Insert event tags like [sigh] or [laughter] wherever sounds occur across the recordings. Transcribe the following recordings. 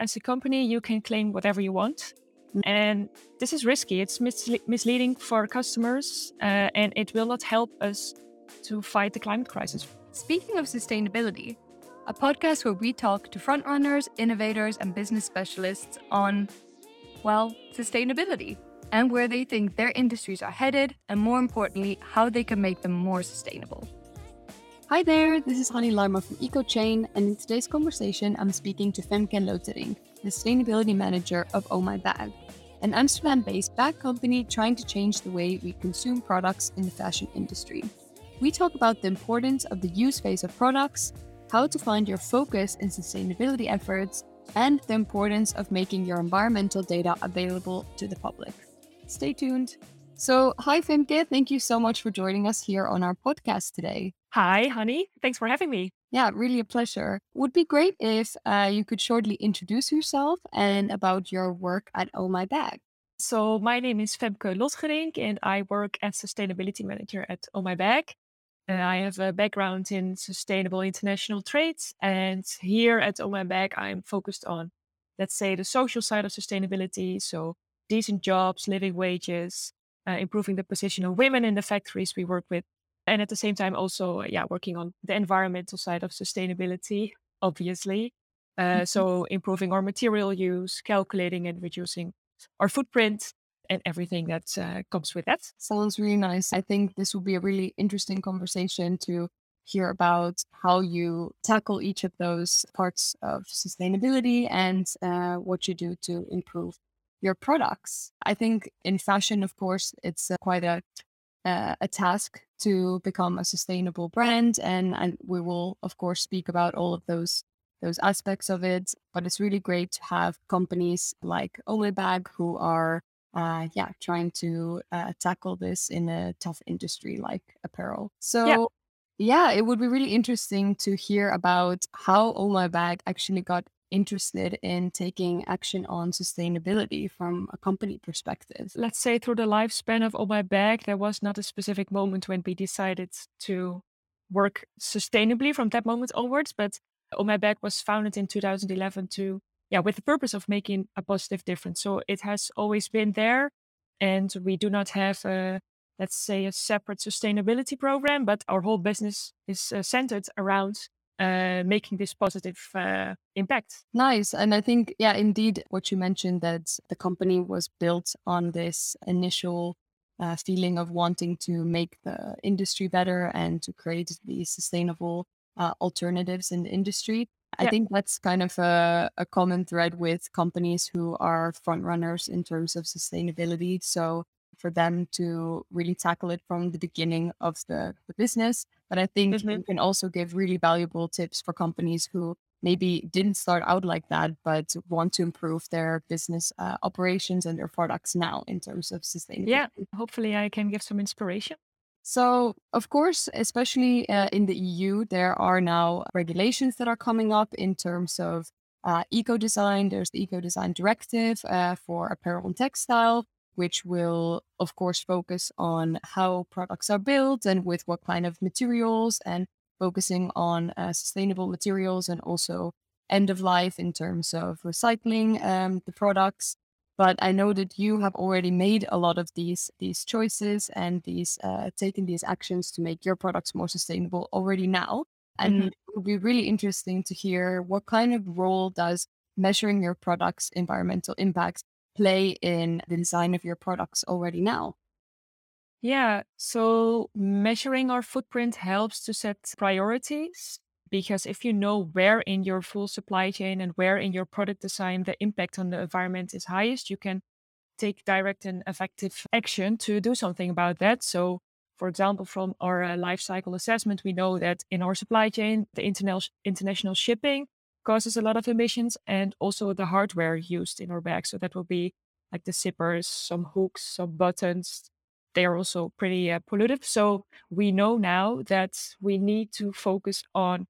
as a company, you can claim whatever you want. And this is risky. It's misle- misleading for customers, uh, and it will not help us to fight the climate crisis. Speaking of sustainability, a podcast where we talk to frontrunners, innovators, and business specialists on, well, sustainability and where they think their industries are headed, and more importantly, how they can make them more sustainable. Hi there, this is Hanni Larma from EcoChain, and in today's conversation, I'm speaking to Femke Lotgerink, the Sustainability Manager of Oh My Bag, an Amsterdam based bag company trying to change the way we consume products in the fashion industry. We talk about the importance of the use phase of products, how to find your focus in sustainability efforts, and the importance of making your environmental data available to the public. Stay tuned. So, hi, Femke. Thank you so much for joining us here on our podcast today. Hi, Hanni. Thanks for having me. Yeah, really a pleasure. Would be great if uh, you could shortly introduce yourself and about your work at Oh My Bag. So, my name is Femke Lotgerink, and I work as sustainability manager at Oh My Bag. Uh, I have a background in sustainable international trade, and here at Oh My Bag, I'm focused on, let's say, the social side of sustainability. So, decent jobs, living wages, uh, improving the position of women in the factories we work with. And at the same time, also, yeah, working on the environmental side of sustainability, obviously. Uh, mm-hmm. So, improving our material use, calculating and reducing our footprint, and everything that uh, comes with that. Sounds really nice. I think this will be a really interesting conversation to hear about how you tackle each of those parts of sustainability and uh, what you do to improve your products. I think in fashion, of course, it's uh, quite a uh, a task to become a sustainable brand, and and we will of course speak about all of those those aspects of it. But it's really great to have companies like Bag who are uh, yeah trying to uh, tackle this in a tough industry like apparel. So. Yeah. yeah, it would be really interesting to hear about how Oh Bag actually got interested in taking action on sustainability from a company perspective? Let's say through the lifespan of Oh My Bag, there was not a specific moment when we decided to work sustainably from that moment onwards, but Oh My Bag was founded in 2011 to, yeah, with the purpose of making a positive difference. So it has always been there. And we do not have a, let's say, a separate sustainability program, but our whole business is uh, centered around uh, making this positive uh, impact. Nice. And I think, yeah, indeed, what you mentioned that the company was built on this initial uh, feeling of wanting to make the industry better and to create these sustainable uh, alternatives in the industry. I yeah. think that's kind of a, a common thread with companies who are front runners in terms of sustainability. So for them to really tackle it from the beginning of the, the business. But I think mm-hmm. you can also give really valuable tips for companies who maybe didn't start out like that, but want to improve their business uh, operations and their products now in terms of sustainability. Yeah, hopefully I can give some inspiration. So, of course, especially uh, in the EU, there are now regulations that are coming up in terms of uh, eco design. There's the eco design directive uh, for apparel and textile which will, of course, focus on how products are built and with what kind of materials and focusing on uh, sustainable materials and also end of life in terms of recycling um, the products. But I know that you have already made a lot of these these choices and these uh, taken these actions to make your products more sustainable already now. And mm-hmm. it would be really interesting to hear what kind of role does measuring your products' environmental impacts play in the design of your products already now? Yeah, so measuring our footprint helps to set priorities because if you know where in your full supply chain and where in your product design the impact on the environment is highest, you can take direct and effective action to do something about that. So, for example, from our uh, life cycle assessment, we know that in our supply chain, the international international shipping causes a lot of emissions and also the hardware used in our bag. So that will be like the zippers, some hooks, some buttons. They are also pretty uh, pollutive. So we know now that we need to focus on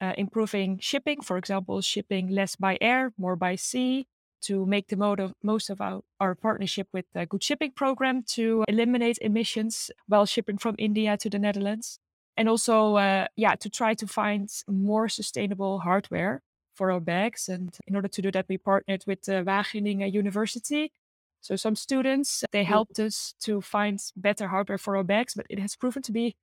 uh, improving shipping, for example, shipping less by air, more by sea, to make the mode of, most of our, our partnership with the GoodShipping program to eliminate emissions while shipping from India to the Netherlands. And also, uh, yeah, to try to find more sustainable hardware for our bags. And in order to do that, we partnered with uh, Wageningen University. So some students, they helped us to find better hardware for our bags, but it has proven to be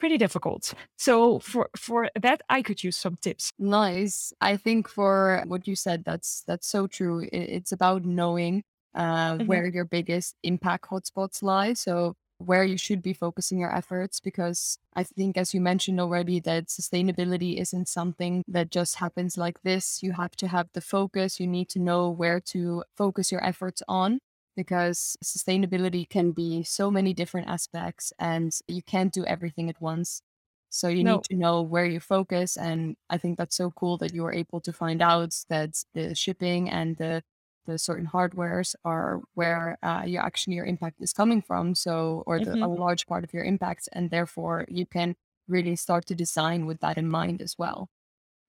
pretty difficult. So for for that, I could use some tips. Nice. I think for what you said, that's that's so true. It's about knowing uh, mm-hmm. where your biggest impact hotspots lie. So where you should be focusing your efforts because I think, as you mentioned already, that sustainability isn't something that just happens like this. You have to have the focus, you need to know where to focus your efforts on because sustainability can be so many different aspects and you can't do everything at once. So you no. need to know where you focus. And I think that's so cool that you were able to find out that the shipping and the the certain hardwares are where uh, you actually your impact is coming from. So, or the, mm-hmm. a large part of your impact, and therefore you can really start to design with that in mind as well.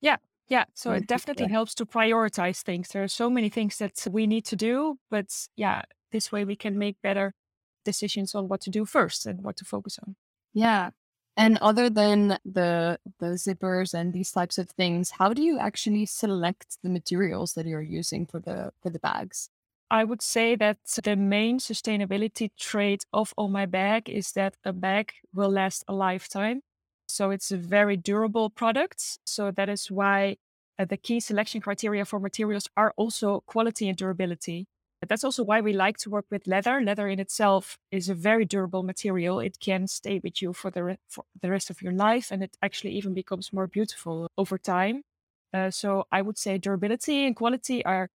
Yeah, yeah. So it definitely helps to prioritize things. There are so many things that we need to do, but yeah, this way we can make better decisions on what to do first and what to focus on. Yeah. And other than the the zippers and these types of things, how do you actually select the materials that you're using for the for the bags? I would say that the main sustainability trait of O My Bag is that a bag will last a lifetime. So it's a very durable product. So that is why uh, the key selection criteria for materials are also quality and durability. But that's also why we like to work with leather. Leather in itself is a very durable material. It can stay with you for the, re- for the rest of your life, and it actually even becomes more beautiful over time. Uh, so I would say durability and quality are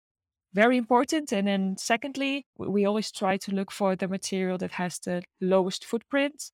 very important. And then secondly, we always try to look for the material that has the lowest footprint.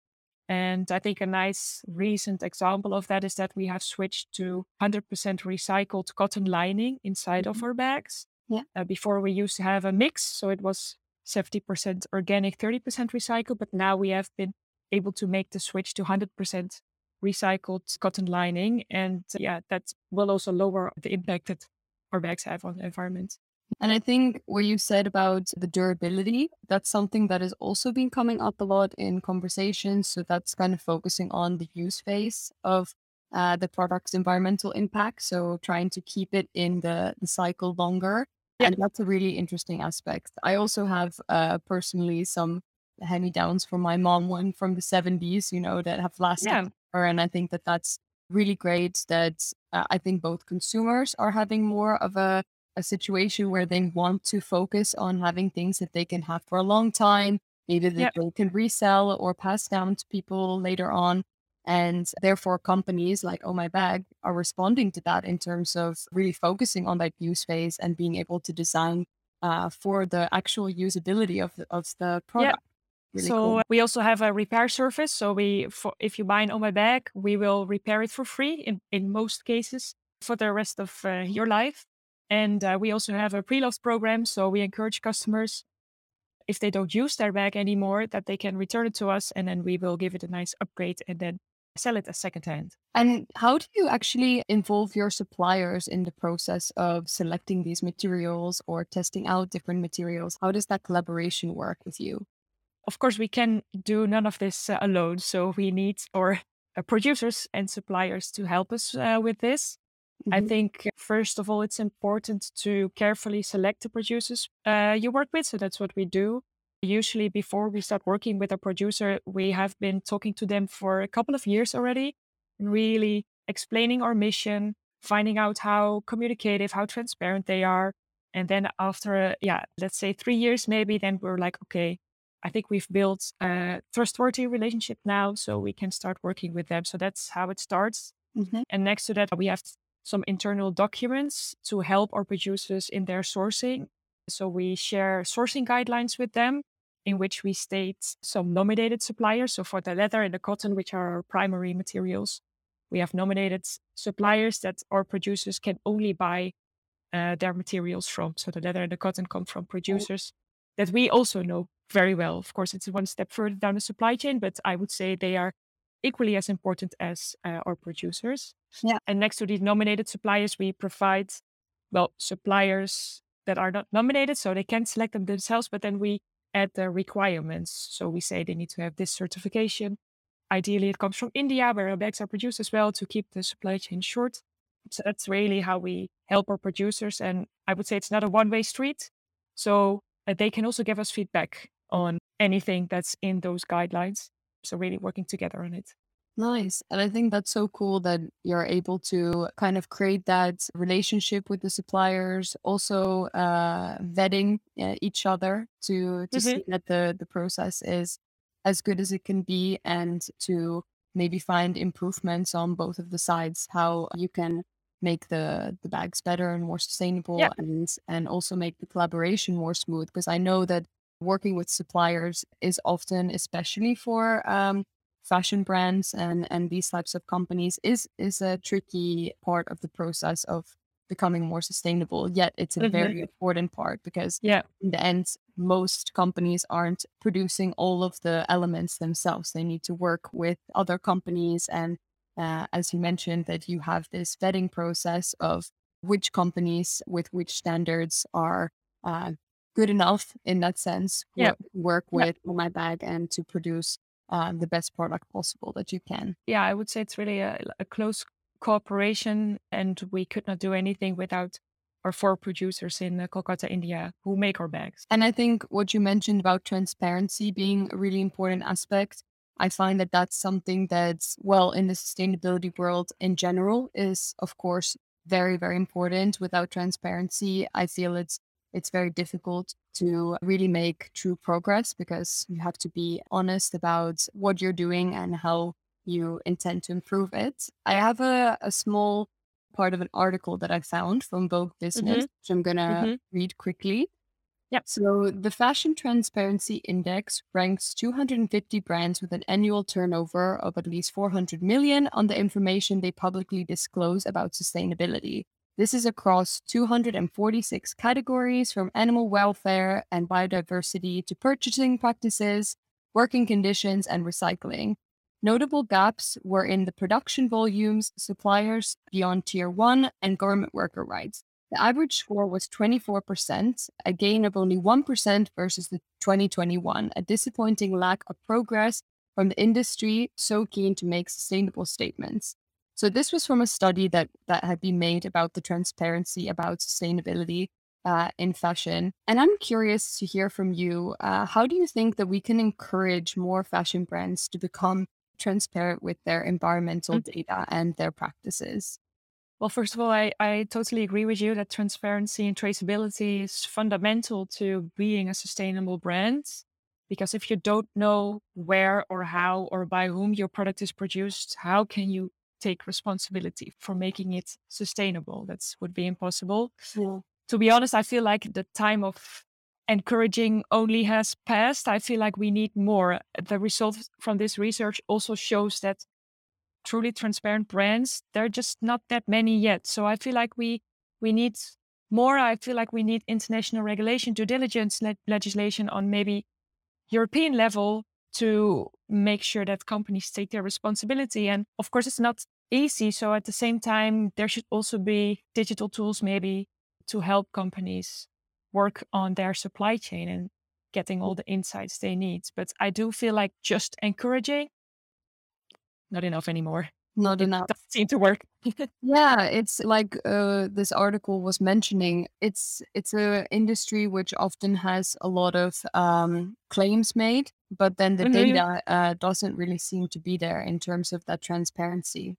And I think a nice recent example of that is that we have switched to 100% recycled cotton lining inside mm-hmm. of our bags. Yeah. Uh, before we used to have a mix, so it was 70% organic, 30% recycled, but now we have been able to make the switch to 100% recycled cotton lining. And uh, yeah, that will also lower the impact that our bags have on the environment. And I think what you said about the durability, that's something that has also been coming up a lot in conversations. So that's kind of focusing on the use phase of uh, the product's environmental impact. So trying to keep it in the, the cycle longer. Yeah. And that's a really interesting aspect. I also have uh, personally some hand me downs from my mom, one from the 70s, you know, that have lasted yeah. her. And I think that that's really great that uh, I think both consumers are having more of a, a situation where they want to focus on having things that they can have for a long time, maybe that they can resell or pass down to people later on. And therefore, companies like Oh My Bag are responding to that in terms of really focusing on that use phase and being able to design uh, for the actual usability of the, of the product. Yeah. Really so cool. we also have a repair service. So we, for, if you buy an Oh My Bag, we will repair it for free in, in most cases for the rest of uh, your life. And uh, we also have a pre-loved program. So we encourage customers, if they don't use their bag anymore, that they can return it to us and then we will give it a nice upgrade and then sell it as secondhand. And how do you actually involve your suppliers in the process of selecting these materials or testing out different materials? How does that collaboration work with you? Of course, we can do none of this uh, alone. So we need our uh, producers and suppliers to help us uh, with this. Mm-hmm. I think, first of all, it's important to carefully select the producers uh, you work with. So that's what we do. Usually, before we start working with a producer, we have been talking to them for a couple of years already, really explaining our mission, finding out how communicative, how transparent they are. And then after, yeah, let's say three years, maybe, then we're like, okay, I think we've built a trustworthy relationship now, so we can start working with them. So that's how it starts. Mm-hmm. And next to that, we have some internal documents to help our producers in their sourcing. So we share sourcing guidelines with them in which we state some nominated suppliers. So for the leather and the cotton, which are our primary materials, we have nominated suppliers that our producers can only buy uh, their materials from. So the leather and the cotton come from producers that we also know very well. Of course, it's one step further down the supply chain, but I would say they are equally as important as uh, our producers. Yeah. And next to these nominated suppliers, we provide, well, suppliers that are not nominated, so they can select them themselves, but then we add the requirements. So we say they need to have this certification. Ideally, it comes from India, where our bags are produced as well to keep the supply chain short. So that's really how we help our producers. And I would say it's not a one way street. So uh, they can also give us feedback on anything that's in those guidelines. So really working together on it. Nice. And I think that's so cool that you're able to kind of create that relationship with the suppliers, also uh, vetting uh, each other to to hmm see that the the process is as good as it can be and to maybe find improvements on both of the sides, how you can make the the bags better and more Yeah. sustainable and and also make the collaboration more smooth. Because I know that working with suppliers is often, especially for um, fashion brands and and these types of companies is is a tricky part of the process of becoming more sustainable yet it's a hmm very important part because Yeah. in the end most companies aren't producing all of the elements themselves they need to work with other companies and uh, as you mentioned that you have this vetting process of which companies with which standards are uh, good enough in that sense Yeah. work, Yeah. with O My Bag and to produce um, the best product possible that you can. Yeah. I would say it's really a, a close cooperation, and we could not do anything without our four producers in uh, Kolkata, India, who make our bags. And I think what you mentioned about transparency being a really important aspect, I find that that's something that's, well, in the sustainability world in general, is of course very, very important. Without transparency, I feel it's it's very difficult to really make true progress because you have to be honest about what you're doing and how you intend to improve it. I have a, a small part of an article that I found from Vogue Business, hmm which I'm gonna hmm read quickly. Yeah. So the Fashion Transparency Index ranks 250 brands with an annual turnover of at least 400 million on the information they publicly disclose about sustainability. This is across 246 categories from animal welfare and biodiversity to purchasing practices, working conditions, and recycling. Notable gaps were in the production volumes, suppliers beyond tier one, and government worker rights. The average score was 24%, a gain of only 1% versus the 2021, a disappointing lack of progress from the industry so keen to make sustainable statements. So this was from a study that that had been made about the transparency about sustainability uh, in fashion, and I'm curious to hear from you. Uh, how do you think that we can encourage more fashion brands to become transparent with their environmental data and their practices? Well, first of all, I, I totally agree with you that transparency and traceability is fundamental to being a sustainable brand. Because if you don't know where or how or by whom your product is produced, how can you take responsibility for making it sustainable? That would be impossible. Yeah. To be honest, I feel like the time of encouraging only has passed. I feel like we need more. The result from this research also shows that truly transparent brands there are just not that many yet so i feel like we we need more i feel like we need international regulation due diligence le- legislation on maybe european level to make sure that companies take their responsibility and of course it's not easy so at the same time there should also be digital tools maybe to help companies work on their supply chain and getting all the insights they need but i do feel like just encouraging not enough anymore. Not It enough. doesn't seem to work. [laughs] Yeah, it's like uh, this article was mentioning. It's it's a industry which often has a lot of um, claims made, but then the Mhm. data uh, doesn't really seem to be there in terms of that transparency,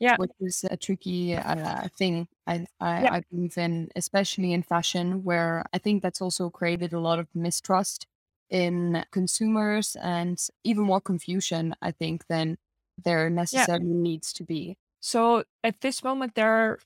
Yeah, which is a tricky uh, thing. I, I yeah, I believe in, especially in fashion, where I think that's also created a lot of mistrust in consumers and even more confusion. I think than there yeah. necessarily needs to be. So at this moment, there are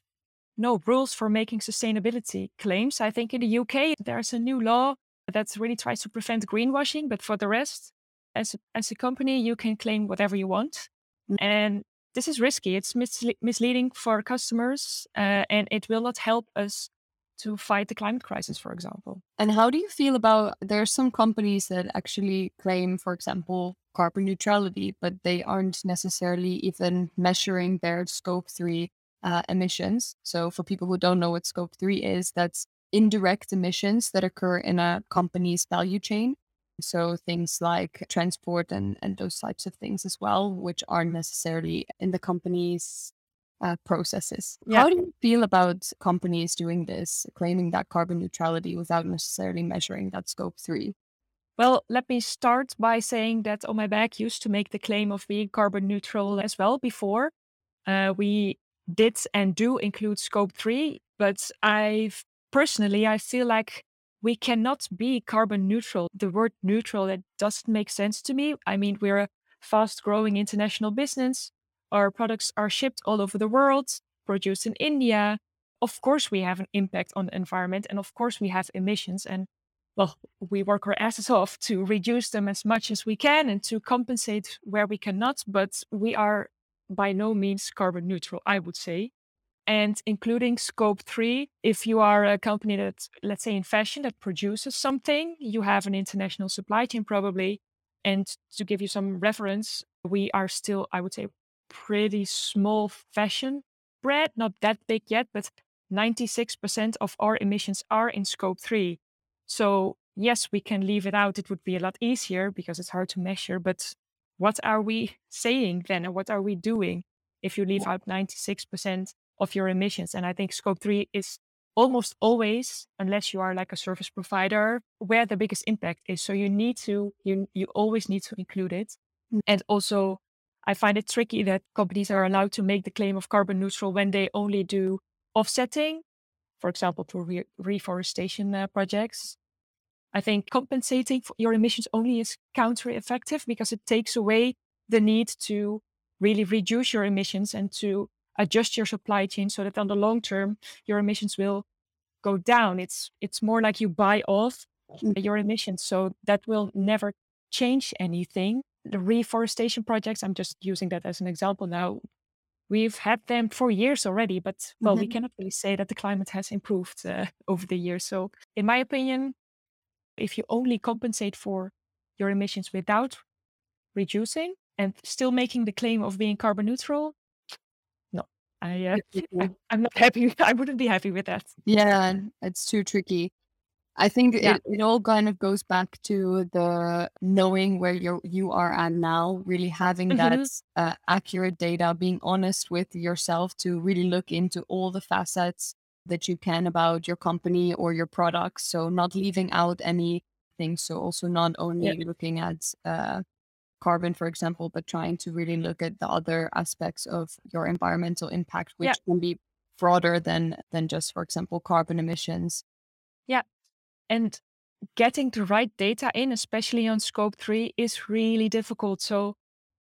no rules for making sustainability claims. I think in the UK, there's a new law that really tries to prevent greenwashing. But for the rest, as a, as a company, you can claim whatever you want. Mm, And this is risky. It's misle- misleading for customers, uh, and it will not help us to fight the climate crisis, for example. And how do you feel about there are some companies that actually claim, for example, carbon neutrality, but they aren't necessarily even measuring their scope three uh, emissions. So for people who don't know what scope three is, that's indirect emissions that occur in a company's value chain. So things like transport and, and those types of things as well, which aren't necessarily in the company's uh, processes. Yeah. How do you feel about companies doing this, claiming that carbon neutrality without necessarily measuring that scope three? Well, let me start by saying that O My Bag used to make the claim of being carbon neutral as well before. Uh, we did and do include scope three, but I've personally, I feel like we cannot be carbon neutral. The word neutral, that doesn't make sense to me. I mean, we're a fast growing international business. Our products are shipped all over the world, produced in India. Of course, we have an impact on the environment. And of course, we have emissions. And well, we work our asses off to reduce them as much as we can and to compensate where we cannot. But we are by no means carbon neutral, I would say and including scope three. If you are a company that, let's say, in fashion that produces something, you have an international supply chain probably. And to give you some reference, we are still, I would say, pretty small fashion brand, not that big yet, but 96% of our emissions are in scope three. So, yes, we can leave it out. It would be a lot easier because it's hard to measure. But what are we saying then? And what are we doing if you leave out 96%? Of your emissions. And I think scope three is almost always, unless you are like a service provider, where the biggest impact is. So you need to, you you always need to include it. Mm. And also I find it tricky that companies are allowed to make the claim of carbon neutral when they only do offsetting, for example, for re- reforestation uh, projects. I think compensating for your emissions only is counter effective because it takes away the need to really reduce your emissions and to adjust your supply chain so that on the long term your emissions will go down. It's it's more like you buy off mm. your emissions. So that will never change anything. The reforestation projects, I'm just using that as an example now. We've had them for years already, but well, mm-hmm. we cannot really say that the climate has improved uh, over the years. So, in my opinion, if you only compensate for your emissions without reducing and still making the claim of being carbon neutral, I, uh, [laughs] I I'm not happy. [laughs] I wouldn't be happy with that. Yeah, it's too tricky. I think Yeah. it, it all kind of goes back to the knowing where you you are at now, really having that hmm uh, accurate data, being honest with yourself to really look into all the facets that you can about your company or your products. So not leaving out anything. So also not Yeah. only looking at uh, carbon, for example, but trying to really look at the other aspects of your environmental impact, Yeah. which can be broader than than just, for example, carbon emissions. Yeah. And getting the right data in, especially on scope three, is really difficult. So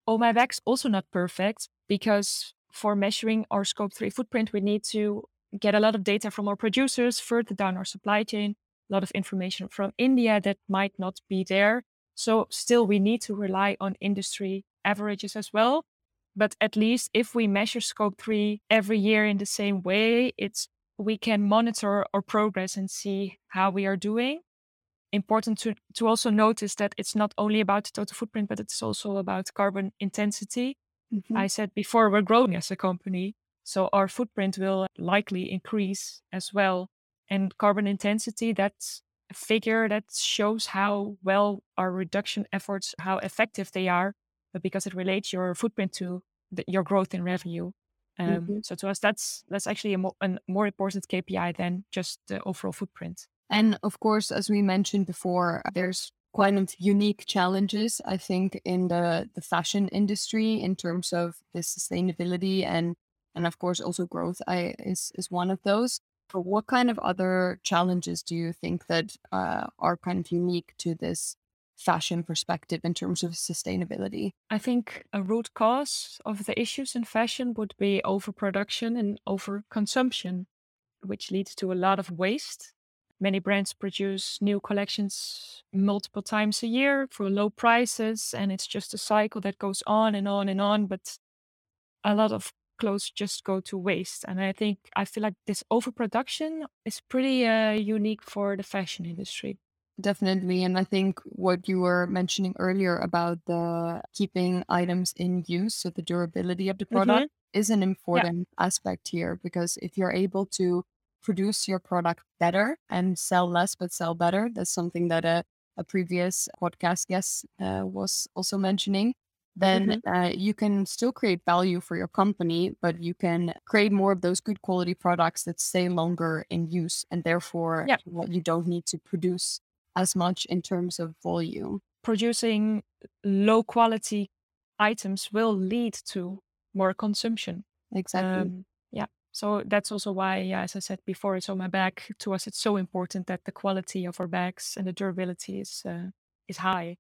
Bag's also not perfect because for measuring our scope three footprint, we need to get a lot of data from our producers further down our supply chain, a lot of information from India that might not be there. So still we need to rely on industry averages as well. But at least if we measure scope three every year in the same way, it's we can monitor our progress and see how we are doing. Important to, to also notice that it's not only about the total footprint, but it's also about carbon intensity. Mm-hmm. I said before, we're growing as a company. So our footprint will likely increase as well. And carbon intensity, that's figure that shows how well our reduction efforts, how effective they are, but because it relates your footprint to the, your growth in revenue. Um, mm-hmm. So to us, that's that's actually a, mo- a more important KPI than just the overall footprint. And of course, as we mentioned before, there's quite a unique challenges, I think, in the, the fashion industry in terms of the sustainability and and of course also growth I, is is one of those. What kind of other challenges do you think that uh, are kind of unique to this fashion perspective in terms of sustainability? I think a root cause of the issues in fashion would be overproduction and overconsumption, which leads to a lot of waste. Many brands produce new collections multiple times a year for low prices, and it's just a cycle that goes on and on and on. But a lot of clothes just go to waste. And I think I feel like this overproduction is pretty uh, unique for the fashion industry. Definitely. And I think what you were mentioning earlier about the keeping items in use, so the durability of the product Mm-hmm. is an Yeah. important aspect here because if you're able to produce your product better and sell less but sell better, that's something that a, a previous podcast guest uh, was also mentioning. Then Mhm. uh, you can still create value for your company, but you can create more of those good quality products that stay longer in use. And therefore, Yeah. you don't need to produce as much in terms of volume. Producing low quality items will lead to more consumption. Exactly. Um, yeah. So that's also why, yeah, as I said before, it's O My Bag. To us, it's so important that the quality of our bags and the durability is uh, is high.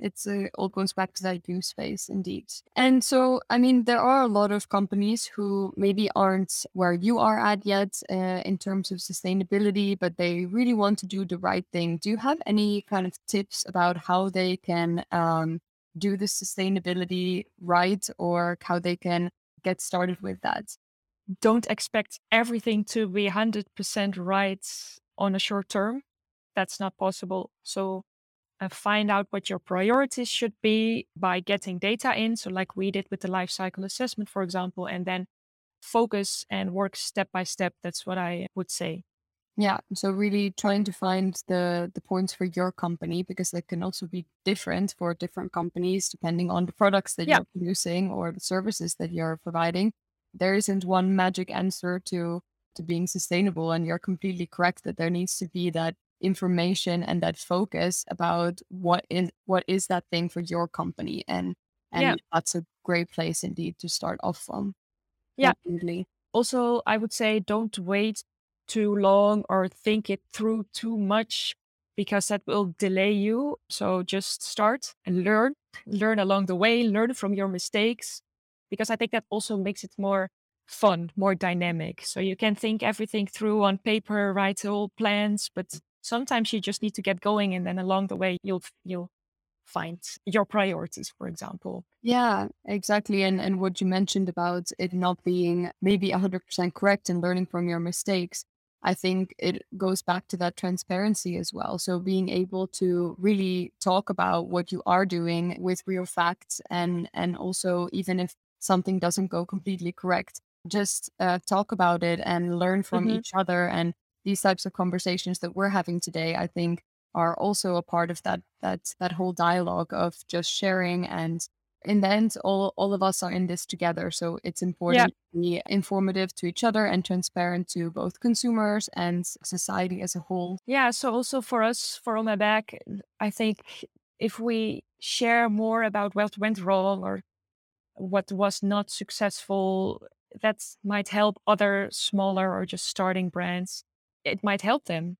It's uh, all goes back to that use phase indeed and so i mean there are a lot of companies who maybe aren't where you are at yet uh, in terms of sustainability but they really want to do the right thing do you have any kind of tips about how they can um, do the sustainability right or how they can get started with that Don't expect everything to be 100% right on a short term. That's not possible. So uh, find out what your priorities should be by getting data in. So, like we did with the life cycle assessment, for example, and then focus and work step by step. That's what I would say. Yeah, so really trying to find the the points for your company because they can also be different for different companies depending on the products that Yeah. you're producing or the services that you're providing. There isn't one magic answer to to being sustainable and you're completely correct that there needs to be that information and that focus about what is what is that thing for your company and and Yeah. that's a great place indeed to start off from. Yeah. Definitely. Also, I would say don't wait too long or think it through too much because that will delay you. So just start and learn, learn along the way, learn from your mistakes, because I think that also makes it more fun, more dynamic. So you can think everything through on paper, write all plans, but sometimes you just need to get going, and then along the way you'll you'll find your priorities, for example. Yeah, exactly. And and what you mentioned about it not being maybe 100% correct and learning from your mistakes, I think it goes back to that transparency as well. So being able to really talk about what you are doing with real facts and and also even if something doesn't go completely correct, just uh, talk about it and learn from Mhm. each other and these types of conversations that we're having today, I think are also a part of that that that whole dialogue of just sharing and in the end all all of us are in this together. So it's important to be informative to each other and transparent to both consumers and society as a whole. Yeah, so also for us, for O My Bag, I think if we share more about what went wrong or what was not successful, that might help other smaller or just starting brands. It might help them.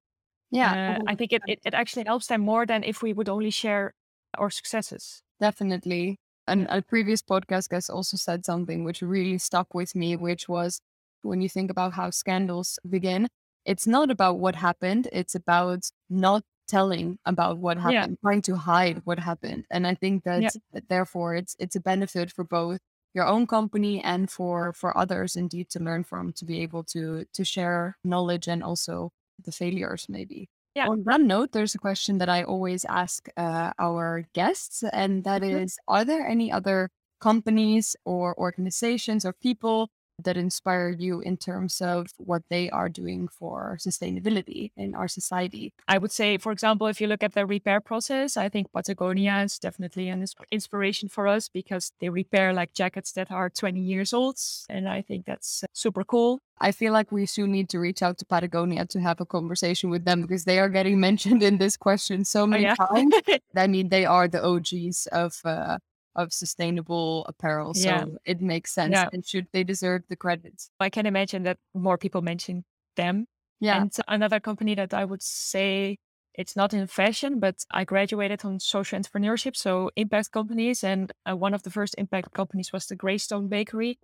yeah Uh, I think it, it, it actually helps them more than if we would only share our successes. definitely and a previous podcast guest also said something which really stuck with me which was when you think about how scandals begin it's not about what happened it's about not telling about what Yeah. happened trying to hide what happened and i think that, Yeah. that therefore it's it's a benefit for both your own company and for for others indeed to learn from to be able to to share knowledge and also the failures maybe Yeah. on that note, there's a question that I always ask uh, our guests, and that Mhm. is Are there any other companies or organizations or people that inspire you in terms of what they are doing for sustainability in our society? I would say, for example, if you look at the repair process, I think Patagonia is definitely an inspiration for us because they repair like jackets that are 20 years old. And I think that's super cool. I feel like we soon need to reach out to Patagonia to have a conversation with them because they are getting [laughs] mentioned in this question so Oh, many yeah. times. [laughs] I mean, they are the OGs of uh, of sustainable apparel, so Yeah. it makes sense. Yeah. And should they deserve the credits? I can imagine that more people mention them. Yeah, And another company that I would say it's not in fashion, but I graduated on social entrepreneurship, so impact companies. And uh, one of the first impact companies was the Greyston Bakery,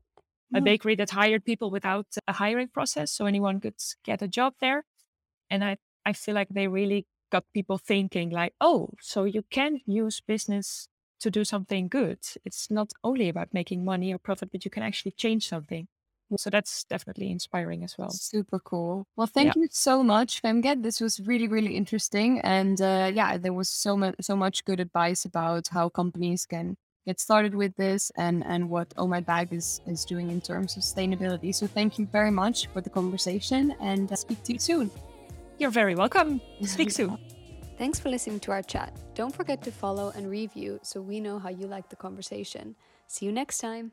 a Mm. bakery that hired people without a hiring process, so anyone could get a job there. And I, I feel like they really got people thinking, like, oh, so you can use business to do something good. It's not only about making money or profit, but you can actually change something. So that's definitely inspiring as well. super cool. Well, thank you so much, Femke. This was really, really interesting, and uh, yeah, there was so much, so much good advice about how companies can get started with this and and what Oh My Bag is is doing in terms of sustainability. So thank you very much for the conversation, and uh, speak to you soon. You're very welcome. Speak [laughs] soon. Thanks for listening to our chat. Don't forget to follow and review so we know how you like the conversation. See you next time.